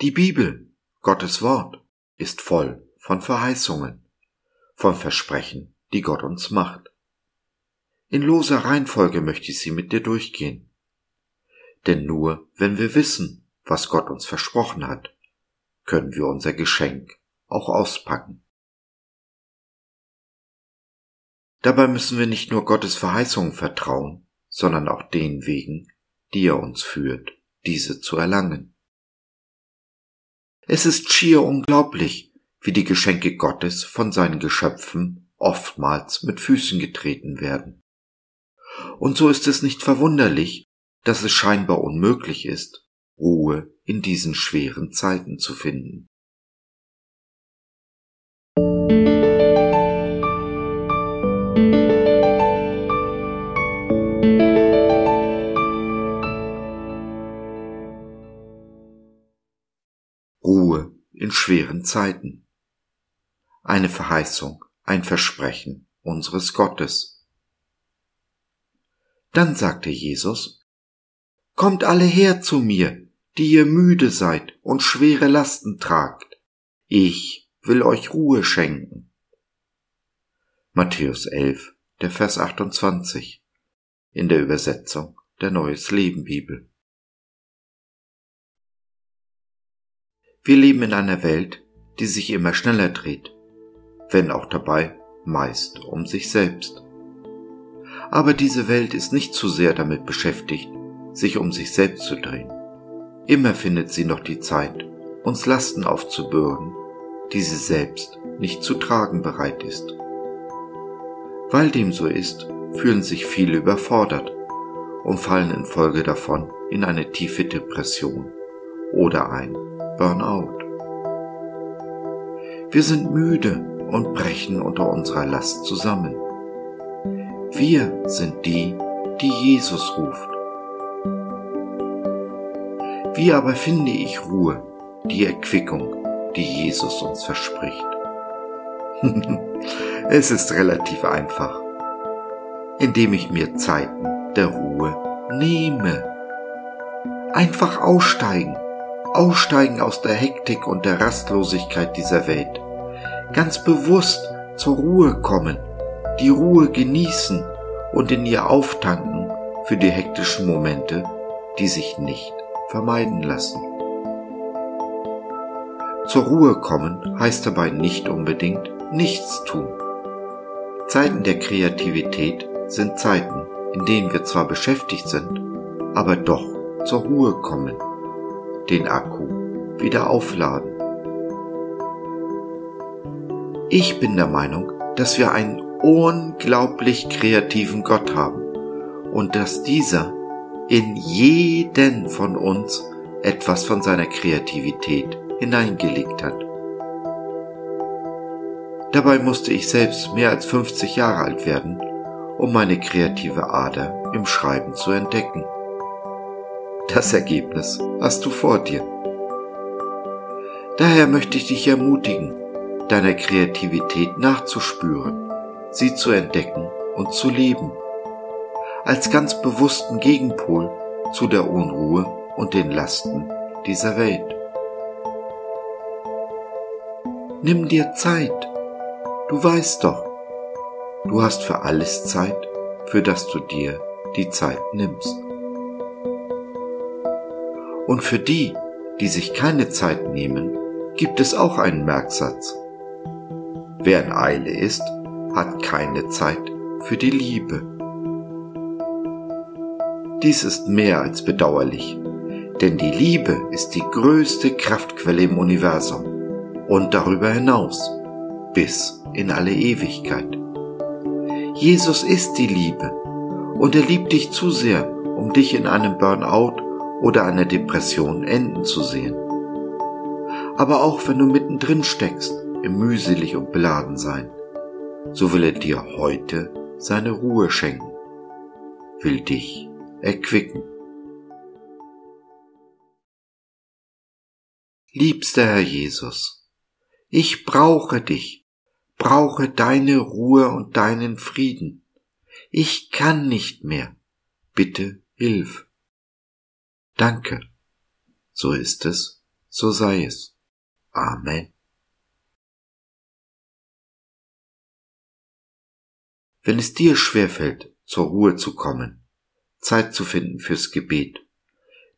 Die Bibel, Gottes Wort, ist voll von Verheißungen, von Versprechen, die Gott uns macht. In loser Reihenfolge möchte ich sie mit dir durchgehen. Denn nur wenn wir wissen, was Gott uns versprochen hat, können wir unser Geschenk auch auspacken. Dabei müssen wir nicht nur Gottes Verheißungen vertrauen, sondern auch den Wegen, die er uns führt, diese zu erlangen. Es ist schier unglaublich, wie die Geschenke Gottes von seinen Geschöpfen oftmals mit Füßen getreten werden. Und so ist es nicht verwunderlich, dass es scheinbar unmöglich ist, Ruhe in diesen schweren Zeiten zu finden. Schweren Zeiten. Eine Verheißung, ein Versprechen unseres Gottes. Dann sagte Jesus, Kommt alle her zu mir, die ihr müde seid und schwere Lasten tragt. Ich will euch Ruhe schenken. Matthäus 11, der Vers 28 in der Übersetzung der Neues Leben Bibel. Wir leben in einer Welt, die sich immer schneller dreht, wenn auch dabei meist um sich selbst. Aber diese Welt ist nicht zu sehr damit beschäftigt, sich um sich selbst zu drehen. Immer findet sie noch die Zeit, uns Lasten aufzubürden, die sie selbst nicht zu tragen bereit ist. Weil dem so ist, fühlen sich viele überfordert und fallen infolge davon in eine tiefe Depression oder ein Burnout. Wir sind müde und brechen unter unserer Last zusammen. Wir sind die, die Jesus ruft. Wie aber finde ich Ruhe, die Erquickung, die Jesus uns verspricht? es ist relativ einfach, indem ich mir Zeiten der Ruhe nehme. Einfach aussteigen Aussteigen aus der Hektik und der Rastlosigkeit dieser Welt. Ganz bewusst zur Ruhe kommen, die Ruhe genießen und in ihr auftanken für die hektischen Momente, die sich nicht vermeiden lassen. Zur Ruhe kommen heißt dabei nicht unbedingt nichts tun. Zeiten der Kreativität sind Zeiten, in denen wir zwar beschäftigt sind, aber doch zur Ruhe kommen den Akku wieder aufladen. Ich bin der Meinung, dass wir einen unglaublich kreativen Gott haben und dass dieser in jeden von uns etwas von seiner Kreativität hineingelegt hat. Dabei musste ich selbst mehr als 50 Jahre alt werden, um meine kreative Ader im Schreiben zu entdecken. Das Ergebnis hast du vor dir. Daher möchte ich dich ermutigen, deiner Kreativität nachzuspüren, sie zu entdecken und zu leben, als ganz bewussten Gegenpol zu der Unruhe und den Lasten dieser Welt. Nimm dir Zeit. Du weißt doch, du hast für alles Zeit, für das du dir die Zeit nimmst. Und für die, die sich keine Zeit nehmen, gibt es auch einen Merksatz. Wer in Eile ist, hat keine Zeit für die Liebe. Dies ist mehr als bedauerlich, denn die Liebe ist die größte Kraftquelle im Universum und darüber hinaus bis in alle Ewigkeit. Jesus ist die Liebe und er liebt dich zu sehr, um dich in einem Burnout oder einer Depression enden zu sehen. Aber auch wenn du mittendrin steckst, im mühselig und beladen sein, so will er dir heute seine Ruhe schenken, will dich erquicken. Liebster Herr Jesus, ich brauche dich, brauche deine Ruhe und deinen Frieden. Ich kann nicht mehr. Bitte hilf. Danke. So ist es So sei es. Amen. Wenn es dir schwerfällt, zur Ruhe zu kommen, Zeit zu finden fürs Gebet,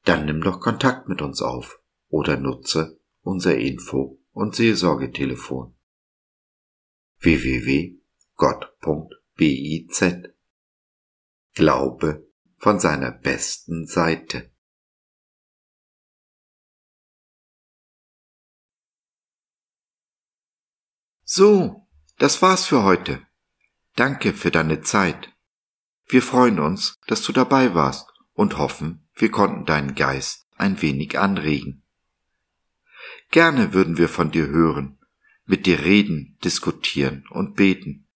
dann nimm doch Kontakt mit uns auf oder nutze unser Info- und Seelsorgetelefon www.gott.biz Glaube von seiner besten Seite. So, das war's für heute. Danke für deine Zeit. Wir freuen uns, dass du dabei warst und hoffen, wir konnten deinen Geist ein wenig anregen. Gerne würden wir von dir hören, mit dir reden, diskutieren und beten.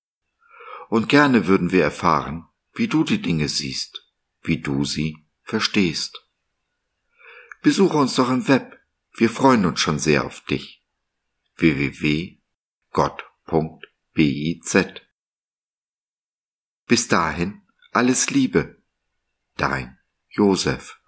Und gerne würden wir erfahren, wie du die Dinge siehst, wie du sie verstehst. Besuche uns doch im Web, wir freuen uns schon sehr auf dich. www.gott.biz bis dahin alles Liebe. Dein Josef.